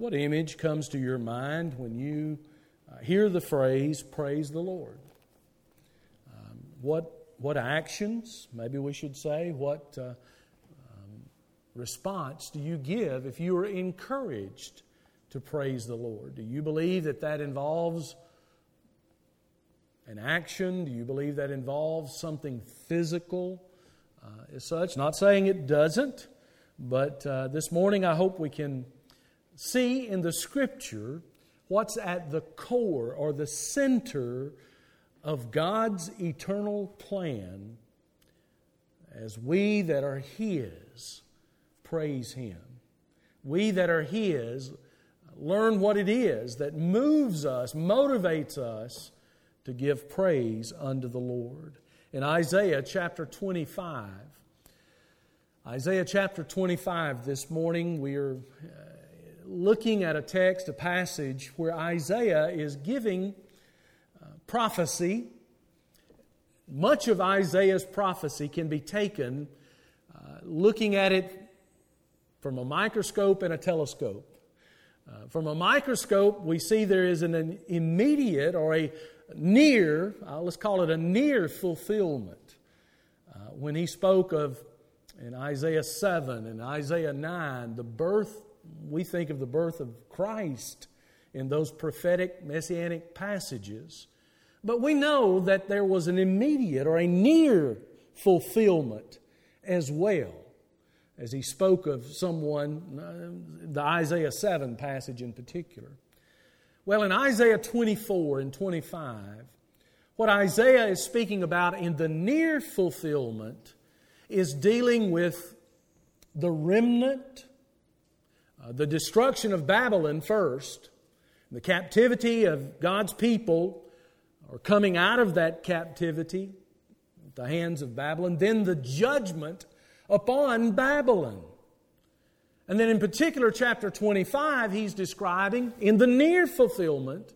What image comes to your mind when you uh, hear the phrase, praise the Lord? Um, what, what actions, maybe we should say, what uh, um, response do you give if you are encouraged to praise the Lord? Do you believe that that involves an action? Do you believe that involves something physical uh, as such? Not saying it doesn't, but uh, this morning I hope we can see in the Scripture what's at the core or the center of God's eternal plan as we that are His praise Him. We that are His learn what it is that moves us, motivates us to give praise unto the Lord. In Isaiah chapter 25, Isaiah chapter 25, this morning we are looking at a text, a passage where Isaiah is giving uh, prophecy. Much of Isaiah's prophecy can be taken uh, looking at it from a microscope and a telescope. Uh, from a microscope, we see there is an, an immediate or a near, uh, let's call it a near fulfillment. Uh, when he spoke of in Isaiah 7 and Isaiah 9, the birth, we think of the birth of Christ in those prophetic messianic passages. But we know that there was an immediate or a near fulfillment as well, as he spoke of someone, uh, the Isaiah 7 passage in particular. Well, in Isaiah 24 and 25, what Isaiah is speaking about in the near fulfillment is dealing with the remnant, uh, the destruction of Babylon first, the captivity of God's people, or coming out of that captivity at the hands of Babylon, then the judgment upon Babylon. And then in particular, chapter 25, he's describing, in the near fulfillment,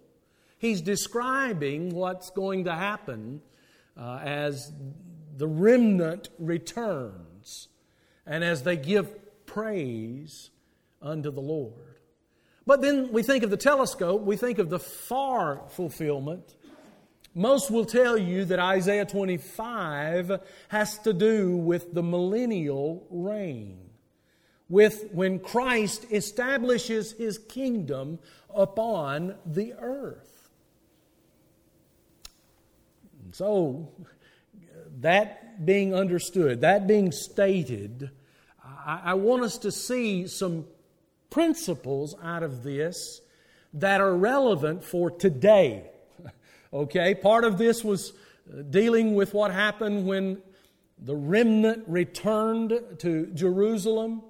he's describing what's going to happen uh, as the remnant returns and as they give praise unto the Lord. But then we think of the telescope, we think of the far fulfillment. Most will tell you that Isaiah 25 has to do with the millennial reign with when Christ establishes his kingdom upon the earth. so, that being understood, that being stated, I, I want us to see some principles out of this that are relevant for today. okay, part of this was dealing with what happened when the remnant returned to Jerusalem.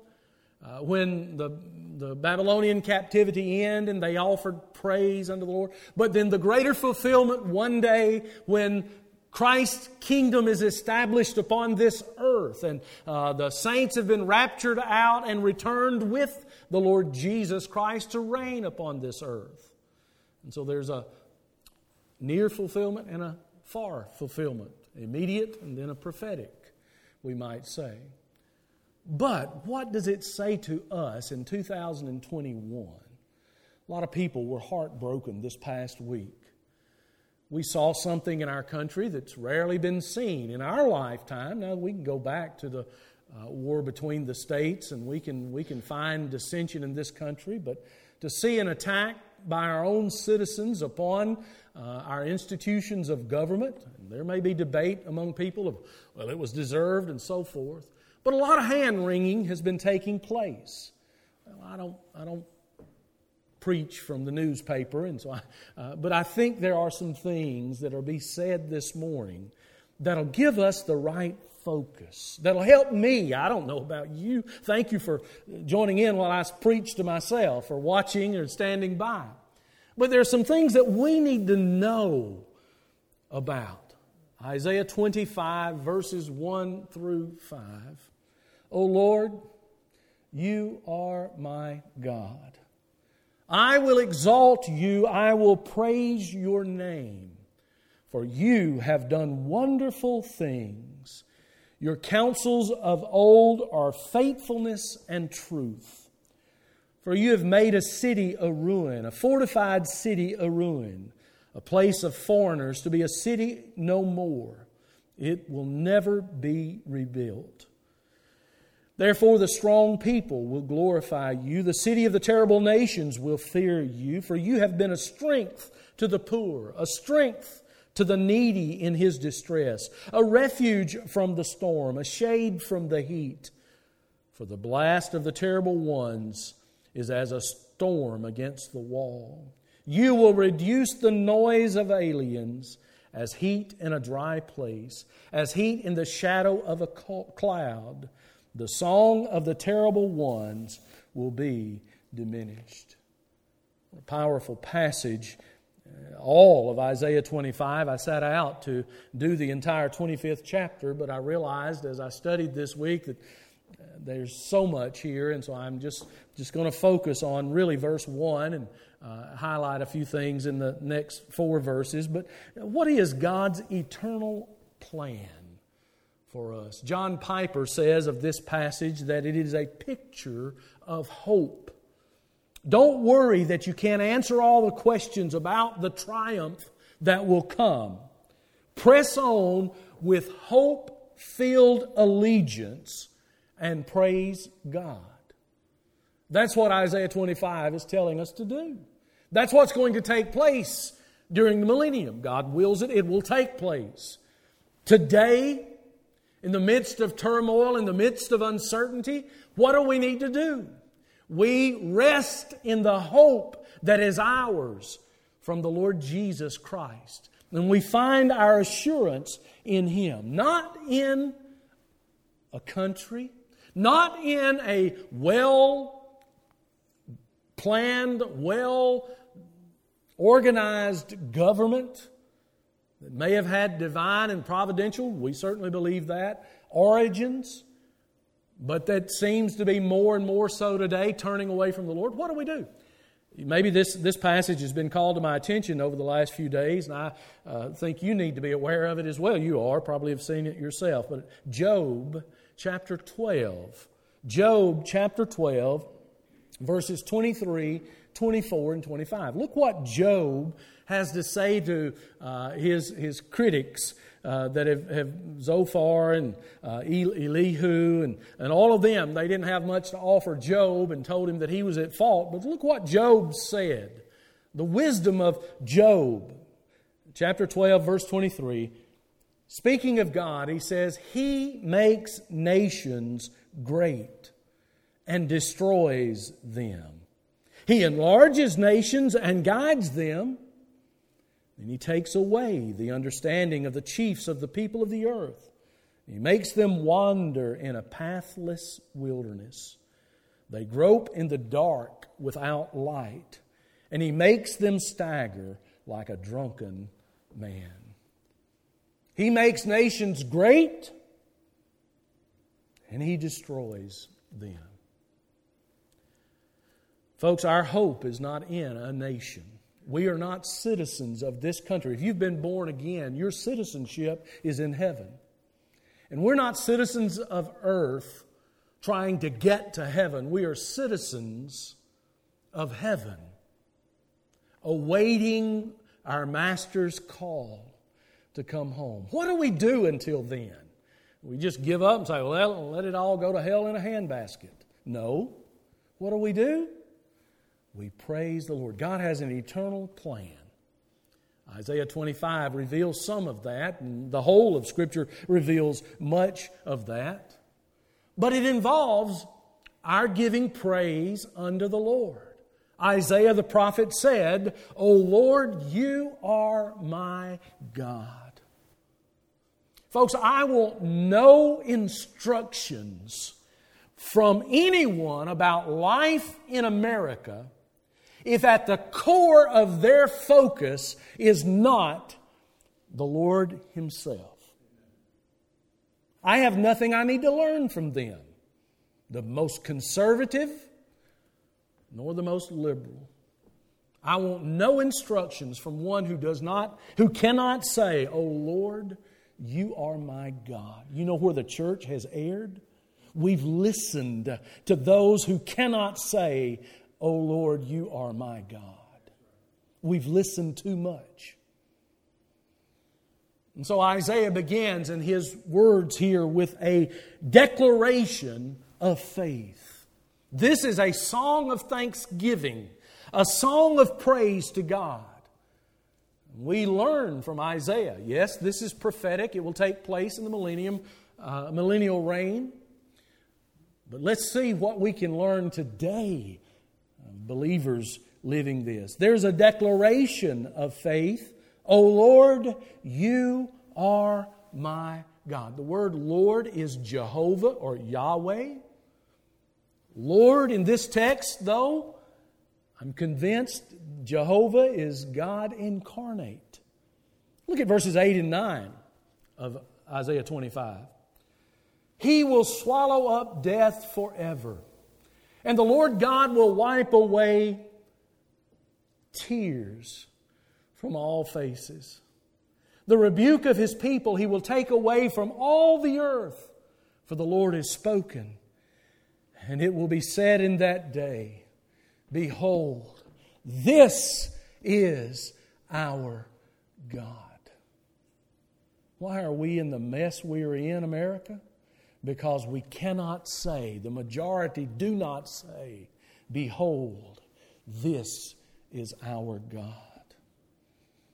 Uh, when the, the Babylonian captivity ended and they offered praise unto the Lord. But then the greater fulfillment one day when Christ's kingdom is established upon this earth, and uh, the saints have been raptured out and returned with the Lord Jesus Christ to reign upon this earth. And so there's a near fulfillment and a far fulfillment, immediate and then a prophetic, we might say. But what does it say to us in 2021? A lot of people were heartbroken this past week. We saw something in our country that's rarely been seen in our lifetime. Now, we can go back to the uh, war between the states and we can, we can find dissension in this country, but to see an attack by our own citizens upon uh, our institutions of government, there may be debate among people of, well, it was deserved and so forth. But a lot of hand wringing has been taking place. Well, I don't, I don't preach from the newspaper, and so I, uh, but I think there are some things that will be said this morning that'll give us the right focus. That'll help me. I don't know about you. Thank you for joining in while I preach to myself, or watching or standing by. But there are some things that we need to know about. Isaiah 25, verses 1 through 5. O Lord, you are my God. I will exalt you, I will praise your name, for you have done wonderful things. Your counsels of old are faithfulness and truth. For you have made a city a ruin, a fortified city a ruin, a place of foreigners to be a city no more. It will never be rebuilt. Therefore, the strong people will glorify you. The city of the terrible nations will fear you, for you have been a strength to the poor, a strength to the needy in his distress, a refuge from the storm, a shade from the heat. For the blast of the terrible ones is as a storm against the wall. You will reduce the noise of aliens as heat in a dry place, as heat in the shadow of a cloud. The song of the terrible ones will be diminished. A powerful passage all of Isaiah 25. I set out to do the entire 25th chapter, but I realized as I studied this week that uh, there's so much here, and so I'm just, just going to focus on really verse 1 and uh, highlight a few things in the next four verses. But what is God's eternal plan for us? John Piper says of this passage that it is a picture of hope. Don't worry that you can't answer all the questions about the triumph that will come. Press on with hope filled allegiance and praise God. That's what Isaiah 25 is telling us to do. That's what's going to take place during the millennium. God wills it, it will take place. Today, in the midst of turmoil, in the midst of uncertainty, what do we need to do? We rest in the hope that is ours from the Lord Jesus Christ. And we find our assurance in Him, not in a country, not in a well planned, well organized government that may have had divine and providential, we certainly believe that, origins but that seems to be more and more so today, turning away from the Lord. What do we do? Maybe this, this passage has been called to my attention over the last few days, and I uh, think you need to be aware of it as well. You are, probably have seen it yourself. But Job chapter 12. Job chapter 12, verses 23, 24, and 25. Look what Job has to say to uh, his, his critics uh, that have, have Zophar and uh, Elihu and, and all of them, they didn't have much to offer Job and told him that he was at fault. But look what Job said. The wisdom of Job. Chapter 12, verse 23. Speaking of God, he says, He makes nations great and destroys them. He enlarges nations and guides them. And he takes away the understanding of the chiefs of the people of the earth. He makes them wander in a pathless wilderness. They grope in the dark without light, and he makes them stagger like a drunken man. He makes nations great, and he destroys them. Folks, our hope is not in a nation. We are not citizens of this country. If you've been born again, your citizenship is in heaven. And we're not citizens of earth trying to get to heaven. We are citizens of heaven, awaiting our Master's call to come home. What do we do until then? We just give up and say, well, let it all go to hell in a handbasket. No. What do we do? We praise the Lord. God has an eternal plan. Isaiah 25 reveals some of that, and the whole of Scripture reveals much of that. But it involves our giving praise unto the Lord. Isaiah the prophet said, O Lord, you are my God. Folks, I want no instructions from anyone about life in America if at the core of their focus is not the Lord Himself. I have nothing I need to learn from them, the most conservative nor the most liberal. I want no instructions from one who does not, who cannot say, Oh Lord, you are my God. You know where the church has erred? We've listened to those who cannot say, O Lord, you are my God. We've listened too much. And so Isaiah begins in his words here with a declaration of faith. This is a song of thanksgiving, a song of praise to God. We learn from Isaiah. Yes, this is prophetic. It will take place in the millennium, uh, millennial reign. But let's see what we can learn today, believers living this. There's a declaration of faith. O Lord, you are my God. The word Lord is Jehovah or Yahweh. Lord in this text, though, I'm convinced Jehovah is God incarnate. Look at verses 8 and 9 of Isaiah 25. He will swallow up death forever, and the Lord God will wipe away tears from all faces. The rebuke of his people he will take away from all the earth, for the Lord has spoken. And it will be said in that day, Behold, this is our God. Why are we in the mess we are in, America? Because we cannot say, the majority do not say, Behold, this is our God.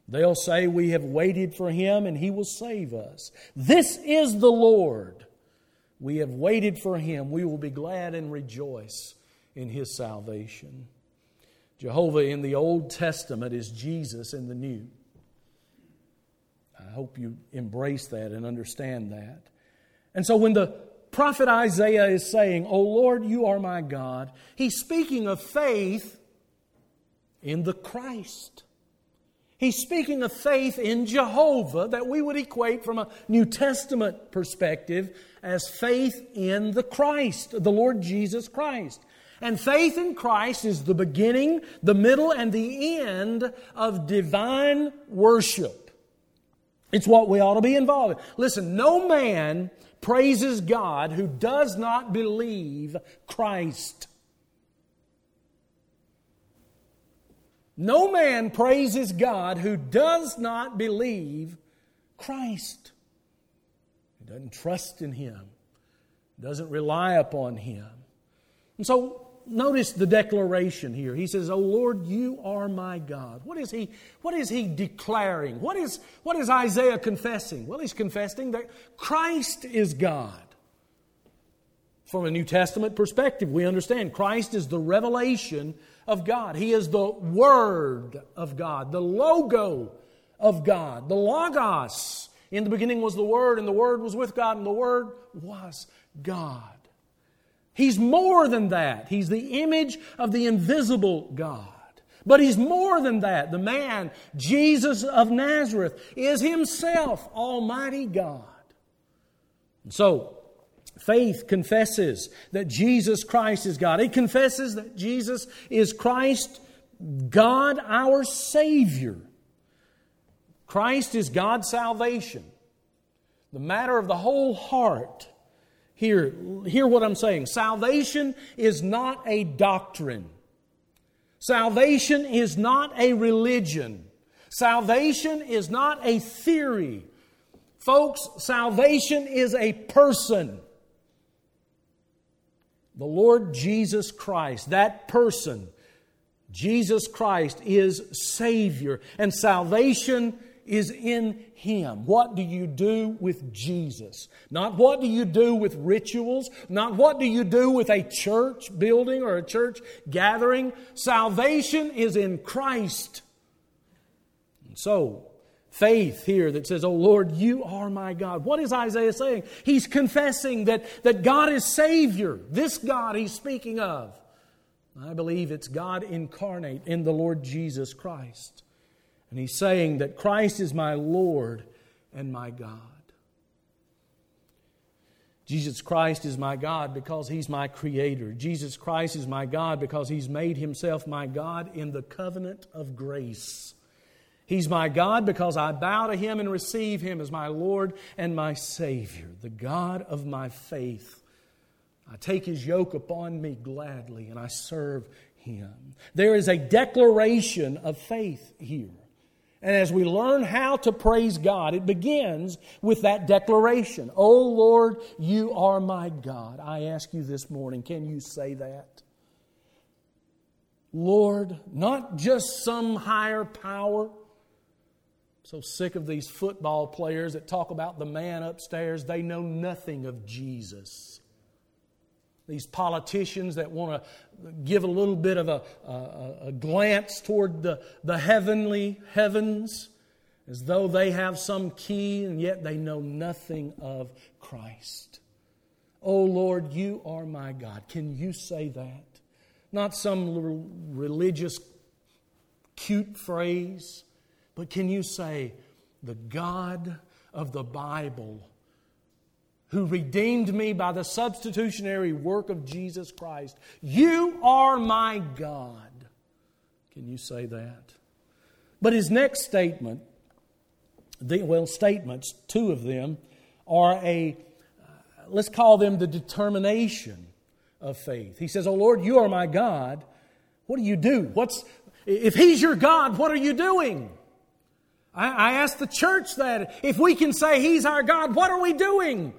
They'll say, We have waited for him and he will save us. This is the Lord. We have waited for him. We will be glad and rejoice in his salvation. Jehovah in the Old Testament is Jesus in the New. I hope you embrace that and understand that. And so when the prophet Isaiah is saying, O Lord, you are my God, he's speaking of faith in the Christ. He's speaking of faith in Jehovah that we would equate from a New Testament perspective as faith in the Christ, the Lord Jesus Christ. And faith in Christ is the beginning, the middle, and the end of divine worship. It's what we ought to be involved in. Listen, no man praises God who does not believe Christ. No man praises God who does not believe Christ. He doesn't trust in Him, doesn't rely upon Him. And so notice the declaration here. He says, Oh Lord, you are my God. What is he, what is he declaring? What is, what is Isaiah confessing? Well, he's confessing that Christ is God. From a New Testament perspective, we understand Christ is the revelation of God. He is the Word of God, the Logo of God, the Logos. In the beginning was the Word, and the Word was with God, and the Word was God. He's more than that. He's the image of the invisible God. But he's more than that. The man, Jesus of Nazareth, is himself Almighty God. And so, faith confesses that Jesus Christ is God. It confesses that Jesus is Christ, God our Savior. Christ is God's salvation. The matter of the whole heart Hear, hear what I'm saying. Salvation is not a doctrine. Salvation is not a religion. Salvation is not a theory. Folks, salvation is a person. The Lord Jesus Christ, that person, Jesus Christ, is Savior. And salvation is in Him. What do you do with Jesus? Not what do you do with rituals, not what do you do with a church building or a church gathering. Salvation is in Christ. And so, faith here that says, Oh Lord, you are my God. What is Isaiah saying? He's confessing that, that God is Savior. This God he's speaking of. I believe it's God incarnate in the Lord Jesus Christ. And he's saying that Christ is my Lord and my God. Jesus Christ is my God because He's my Creator. Jesus Christ is my God because He's made Himself my God in the covenant of grace. He's my God because I bow to Him and receive Him as my Lord and my Savior, the God of my faith. I take His yoke upon me gladly and I serve Him. There is a declaration of faith here. And as we learn how to praise God, it begins with that declaration. Oh Lord, you are my God. I ask you this morning, can you say that? Lord, not just some higher power. So sick of these football players that talk about the man upstairs. They know nothing of Jesus. These politicians that want to give a little bit of a, a, a glance toward the, the heavenly heavens as though they have some key and yet they know nothing of Christ. Oh Lord, you are my God. Can you say that? Not some religious cute phrase, but can you say, the God of the Bible who redeemed me by the substitutionary work of Jesus Christ. You are my God. Can you say that? But his next statement, the, well, statements, two of them, are a, uh, let's call them the determination of faith. He says, Oh Lord, you are my God. What do you do? What's, if He's your God, what are you doing? I, I ask the church that. If we can say He's our God, what are we doing?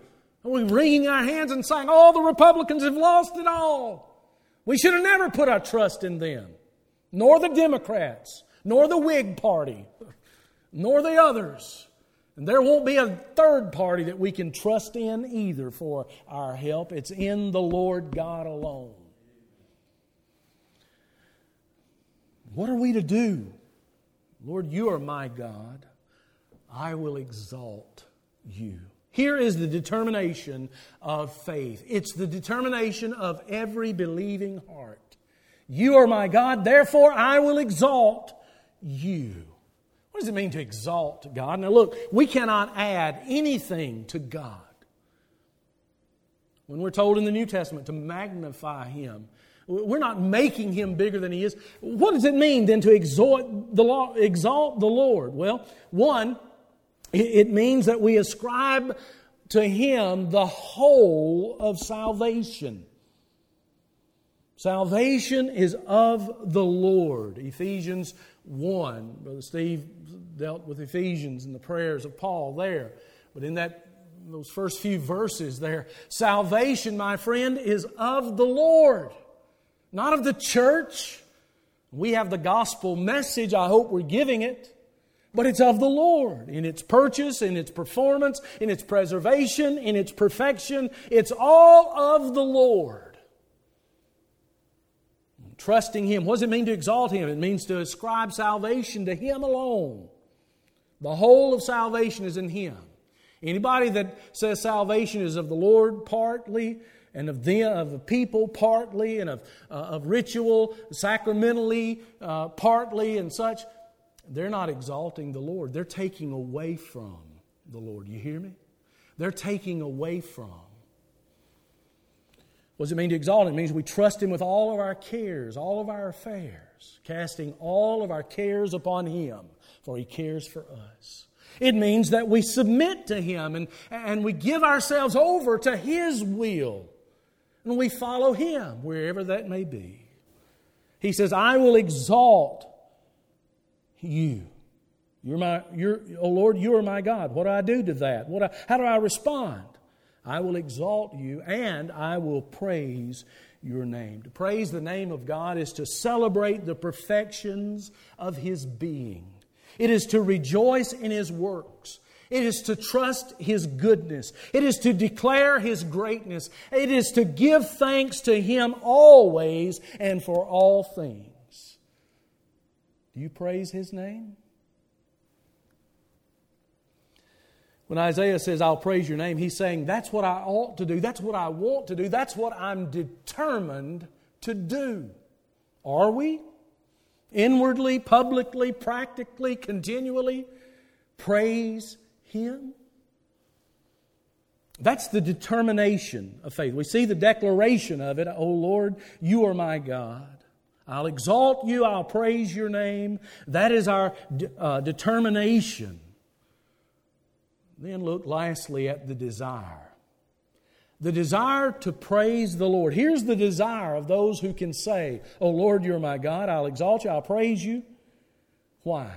Are we wringing our hands and saying, All the Republicans have lost it all? We should have never put our trust in them, nor the Democrats, nor the Whig Party, nor the others. And there won't be a third party that we can trust in either for our help. It's in the Lord God alone. What are we to do? Lord, you are my God. I will exalt you. Here is the determination of faith. It's the determination of every believing heart. You are my God, therefore I will exalt you. What does it mean to exalt God? Now, look, we cannot add anything to God. When we're told in the New Testament to magnify Him, we're not making Him bigger than He is. What does it mean then to exalt the, Lord? Well, one, it means that we ascribe to Him the whole of salvation. Salvation is of the Lord. Ephesians 1. Brother Steve dealt with Ephesians and the prayers of Paul there. But in that those first few verses there, salvation, my friend, is of the Lord, not of the church. We have the gospel message, I hope we're giving it, but it's of the Lord in its purchase, in its performance, in its preservation, in its perfection. It's all of the Lord trusting Him. What does it mean to exalt Him? It means to ascribe salvation to Him alone. The whole of salvation is in Him. Anybody that says salvation is of the Lord partly, and of the of the people partly, and of, uh, of ritual, sacramentally uh, partly, and such, they're not exalting the Lord. They're taking away from the Lord. You hear me? They're taking away from. What does it mean to exalt It means we trust Him with all of our cares, all of our affairs, casting all of our cares upon Him, for He cares for us. It means that we submit to Him and, and we give ourselves over to His will. And we follow Him wherever that may be. He says, I will exalt you. You're my, you're, oh Lord, you are my God. What do I do to that? What I, how do I respond? I will exalt you and I will praise your name. To praise the name of God is to celebrate the perfections of His being, it is to rejoice in His works. It is to trust His goodness. It is to declare His greatness. It is to give thanks to Him always and for all things. Do you praise His name? When Isaiah says, I'll praise your name, he's saying, That's what I ought to do. That's what I want to do. That's what I'm determined to do. Are we? Inwardly, publicly, practically, continually praise Him? That's the determination of faith. We see the declaration of it, Oh Lord, you are my God. I'll exalt you, I'll praise your name. That is our uh, determination then look lastly at the desire. The desire to praise the Lord. Here's the desire of those who can say, Oh Lord, you're my God. I'll exalt you. I'll praise you. Why?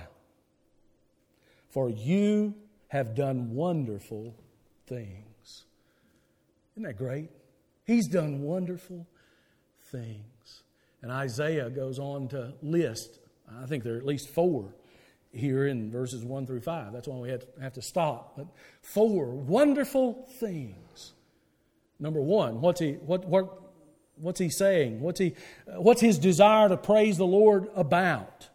For you have done wonderful things. Isn't that great? He's done wonderful things. And Isaiah goes on to list, I think there are at least four here in verses 1 through 5. That's why we have to stop. But four wonderful things. Number one, what's he, what, what, what's he saying? What's, he, what's his desire to praise the Lord about?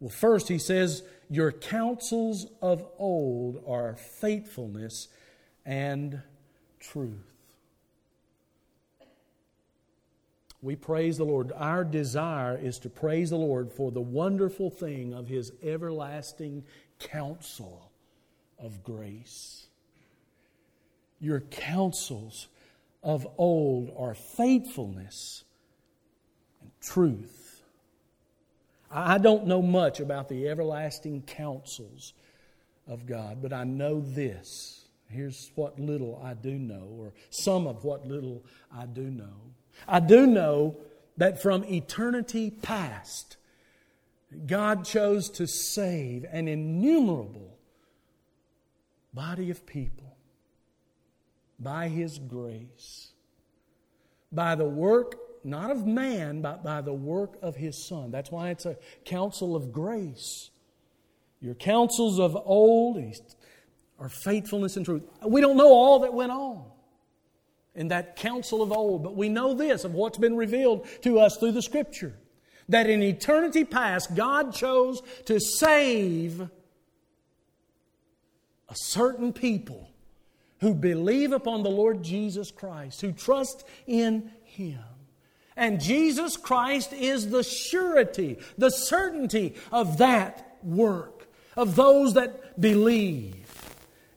Well, first, he says, Your counsels of old are faithfulness and truth. We praise the Lord. Our desire is to praise the Lord for the wonderful thing of His everlasting counsel of grace. Your counsels of old are faithfulness and truth. I don't know much about the everlasting counsels of God, but I know this. Here's what little I do know, or some of what little I do know. I do know that from eternity past, God chose to save an innumerable body of people by His grace, by the work not of man, but by the work of His Son. That's why it's a counsel of grace. Your counsels of old are faithfulness and truth. We don't know all that went on in that council of old, but we know this of what's been revealed to us through the Scripture that in eternity past, God chose to save a certain people who believe upon the Lord Jesus Christ, who trust in Him. And Jesus Christ is the surety, the certainty of that work, of those that believe.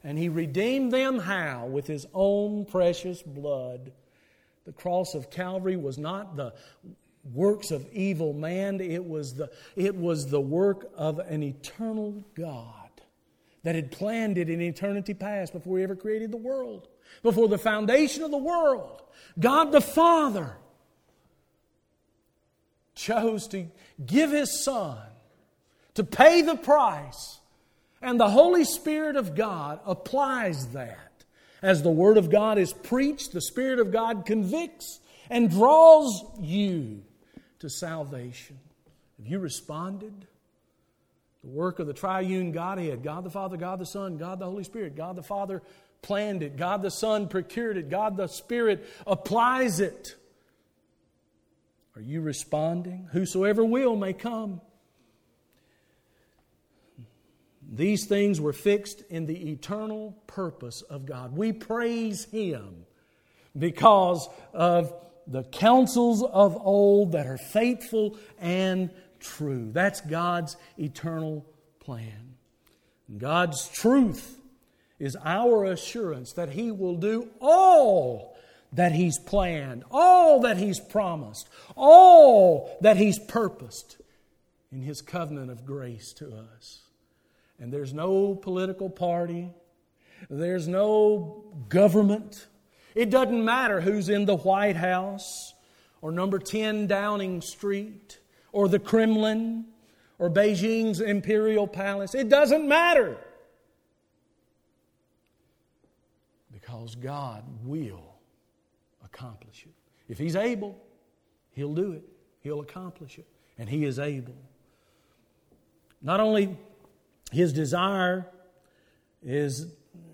And he redeemed them how? With his own precious blood. The cross of Calvary was not the works of evil man, it was the, it was the work of an eternal God that had planned it in eternity past before he ever created the world, before the foundation of the world. God the Father chose to give his Son to pay the price and the Holy Spirit of God applies that. As the Word of God is preached, the Spirit of God convicts and draws you to salvation. Have you responded? The work of the triune Godhead God the Father, God the Son, God the Holy Spirit. God the Father planned it, God the Son procured it, God the Spirit applies it. Are you responding? Whosoever will may come. These things were fixed in the eternal purpose of God. We praise Him because of the counsels of old that are faithful and true. That's God's eternal plan. God's truth is our assurance that He will do all that He's planned, all that He's promised, all that He's purposed in His covenant of grace to us. And there's no political party, there's no government. It doesn't matter who's in the White House or number 10 Downing Street or the Kremlin or Beijing's Imperial Palace. It doesn't matter. Because God will accomplish it. If He's able, He'll do it, He'll accomplish it. And He is able. Not only his desire is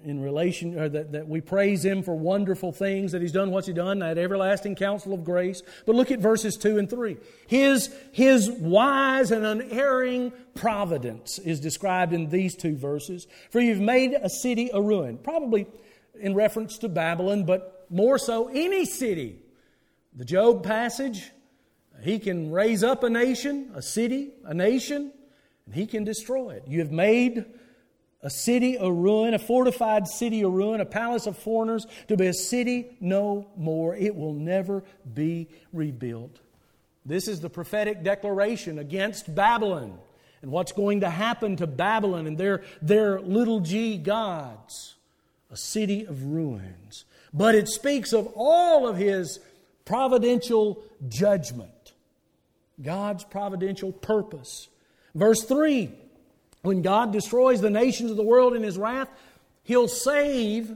in relation, or that, that we praise him for wonderful things that he's done, what's he done, that everlasting counsel of grace. But look at verses 2 and 3. His, his wise and unerring providence is described in these two verses. For you've made a city a ruin. Probably in reference to Babylon, but more so any city. The Job passage, he can raise up a nation, a city, a nation, and he can destroy it. You have made a city a ruin, a fortified city a ruin, a palace of foreigners to be a city no more. It will never be rebuilt. This is the prophetic declaration against Babylon and what's going to happen to Babylon and their, their little g gods. A city of ruins, but it speaks of all of His providential judgment, God's providential purpose. Verse 3 When God destroys the nations of the world in His wrath, He'll save,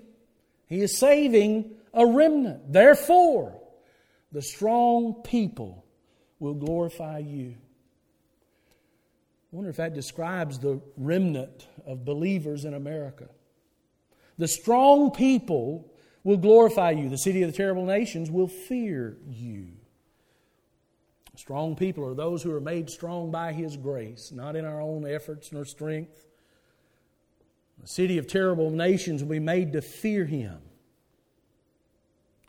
He is saving a remnant. Therefore, the strong people will glorify you. I wonder if that describes the remnant of believers in America. The strong people will glorify you. The city of the terrible nations will fear you. Strong people are those who are made strong by His grace, not in our own efforts nor strength. The city of terrible nations will be made to fear Him.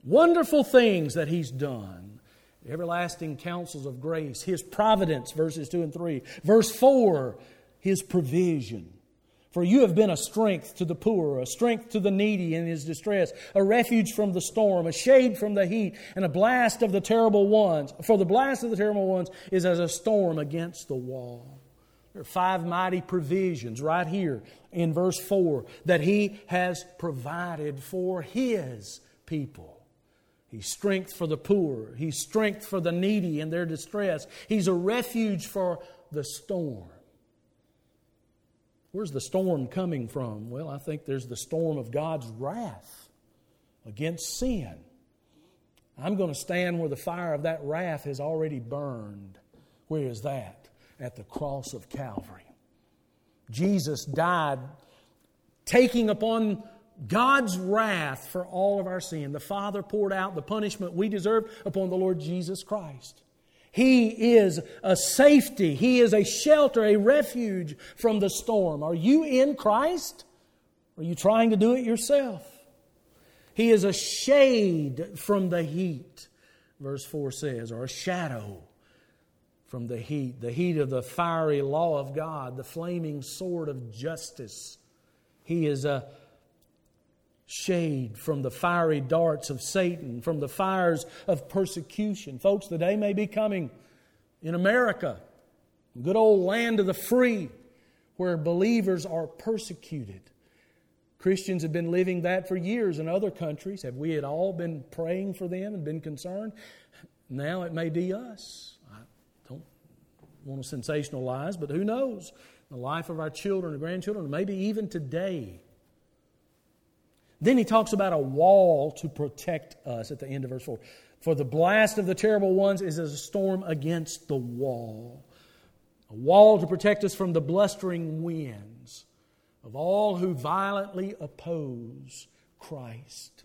Wonderful things that He's done. Everlasting counsels of grace, His providence, verses 2 and 3. Verse 4, His provision. For you have been a strength to the poor, a strength to the needy in his distress, a refuge from the storm, a shade from the heat, and a blast of the terrible ones. For the blast of the terrible ones is as a storm against the wall. There are five mighty provisions right here in verse 4 that he has provided for his people. He's strength for the poor, he's strength for the needy in their distress, he's a refuge for the storm. Where's the storm coming from? Well, I think there's the storm of God's wrath against sin. I'm going to stand where the fire of that wrath has already burned. Where is that? At the cross of Calvary. Jesus died taking upon God's wrath for all of our sin. The Father poured out the punishment we deserve upon the Lord Jesus Christ. He is a safety. He is a shelter, a refuge from the storm. Are you in Christ? Are you trying to do it yourself? He is a shade from the heat, verse 4 says, or a shadow from the heat, the heat of the fiery law of God, the flaming sword of justice. He is a shade from the fiery darts of Satan, from the fires of persecution. Folks, the day may be coming in America, good old land of the free, where believers are persecuted. Christians have been living that for years in other countries. Have we at all been praying for them and been concerned? Now it may be us. I don't want to sensationalize, but who knows? The life of our children and grandchildren, maybe even today then he talks about a wall to protect us at the end of verse 4. For the blast of the terrible ones is as a storm against the wall. A wall to protect us from the blustering winds of all who violently oppose Christ.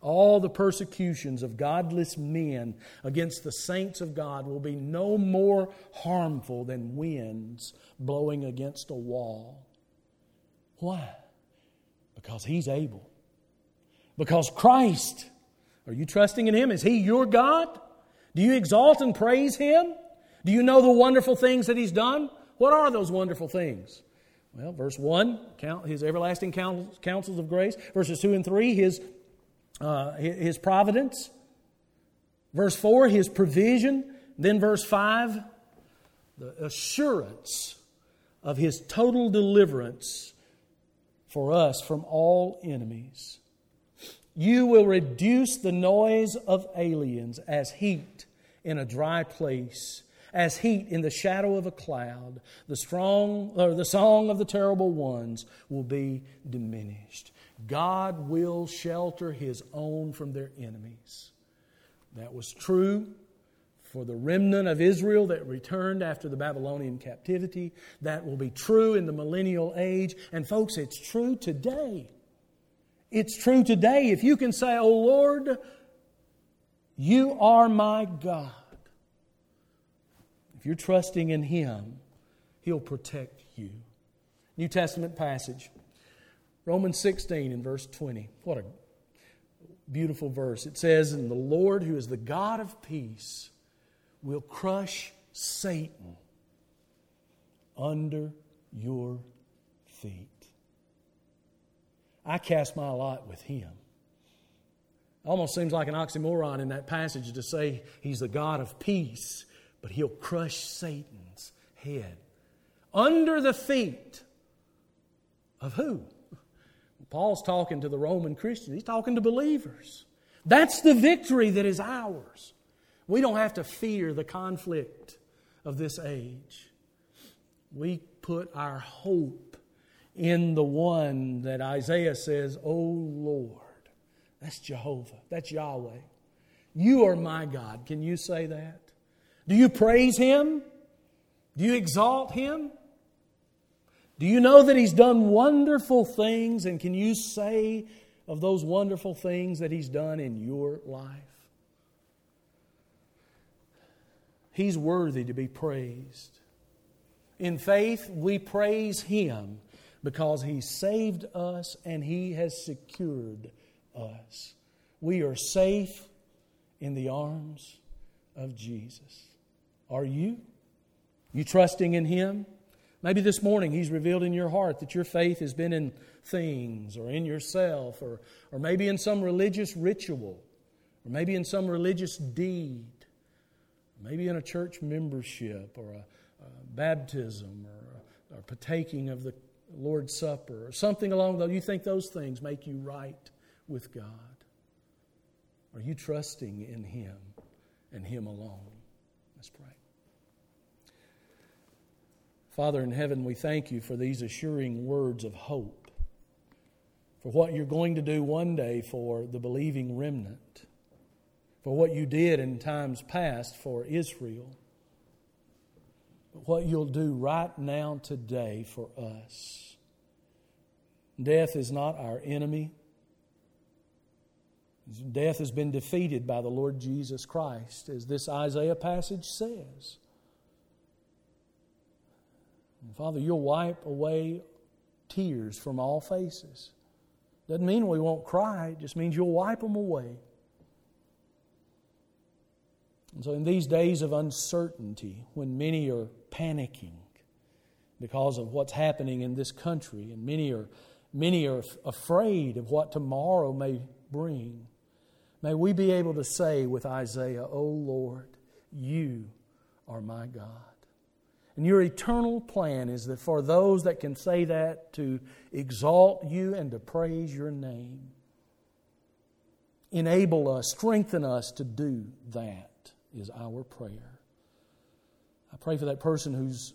All the persecutions of godless men against the saints of God will be no more harmful than winds blowing against a wall. Why? Because He's able. Because Christ, are you trusting in Him? Is He your God? Do you exalt and praise Him? Do you know the wonderful things that He's done? What are those wonderful things? Well, verse 1, His everlasting counsels of grace. Verses 2 and 3, His, uh, his providence. Verse 4, His provision. Then verse 5, the assurance of His total deliverance for us from all enemies. You will reduce the noise of aliens as heat in a dry place, as heat in the shadow of a cloud. The strong or the song of the terrible ones will be diminished. God will shelter his own from their enemies. That was true for the remnant of Israel that returned after the Babylonian captivity. That will be true in the millennial age. And, folks, it's true today. It's true today. If you can say, Oh Lord, you are my God. If you're trusting in Him, He'll protect you. New Testament passage, Romans 16 and verse 20. What a beautiful verse. It says, And the Lord, who is the God of peace, will crush Satan under your feet. I cast my lot with him. Almost seems like an oxymoron in that passage to say he's the God of peace, but he'll crush Satan's head under the feet of who? Paul's talking to the Roman Christians, he's talking to believers. That's the victory that is ours. We don't have to fear the conflict of this age. We put our hope in the one that Isaiah says, Oh Lord. That's Jehovah. That's Yahweh. You are my God. Can you say that? Do you praise Him? Do you exalt Him? Do you know that He's done wonderful things? And can you say of those wonderful things that He's done in your life? He's worthy to be praised. In faith, we praise Him because He saved us and He has secured us. We are safe in the arms of Jesus. Are you? You trusting in Him? Maybe this morning He's revealed in your heart that your faith has been in things or in yourself or, or maybe in some religious ritual or maybe in some religious deed, maybe in a church membership or a, a baptism or, a, or partaking of the Lord's Supper or something along those. You think those things make you right with God? Are you trusting in Him and Him alone? Let's pray. Father in heaven, we thank you for these assuring words of hope, for what you're going to do one day for the believing remnant, for what you did in times past for Israel, but what you'll do right now today for us. Death is not our enemy. Death has been defeated by the Lord Jesus Christ, as this Isaiah passage says. And Father, you'll wipe away tears from all faces. Doesn't mean we won't cry, it just means you'll wipe them away. And so, in these days of uncertainty, when many are panicking because of what's happening in this country, and many are, many are afraid of what tomorrow may bring, May we be able to say with Isaiah, O Lord, you are my God. And your eternal plan is that for those that can say that, to exalt you and to praise your name. Enable us, strengthen us to do that, is our prayer. I pray for that person who's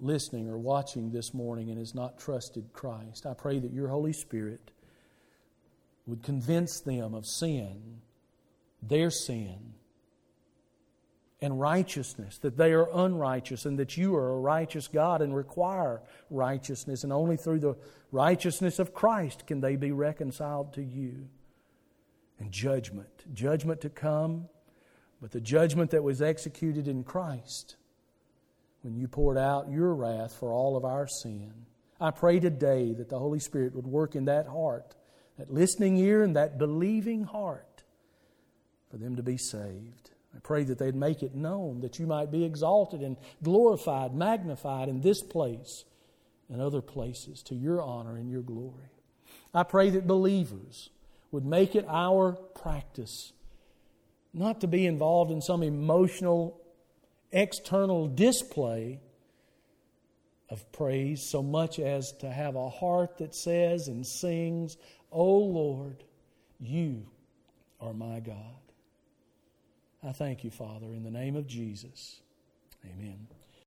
listening or watching this morning and has not trusted Christ. I pray that your Holy Spirit would convince them of sin, their sin, and righteousness, that they are unrighteous and that you are a righteous God and require righteousness, and only through the righteousness of Christ can they be reconciled to you. And judgment, judgment to come, but the judgment that was executed in Christ when you poured out your wrath for all of our sin. I pray today that the Holy Spirit would work in that heart that listening ear and that believing heart for them to be saved. I pray that they'd make it known that you might be exalted and glorified, magnified in this place and other places to your honor and your glory. I pray that believers would make it our practice not to be involved in some emotional, external display of praise so much as to have a heart that says and sings, O oh Lord, you are my God. I thank you, Father, in the name of Jesus. Amen.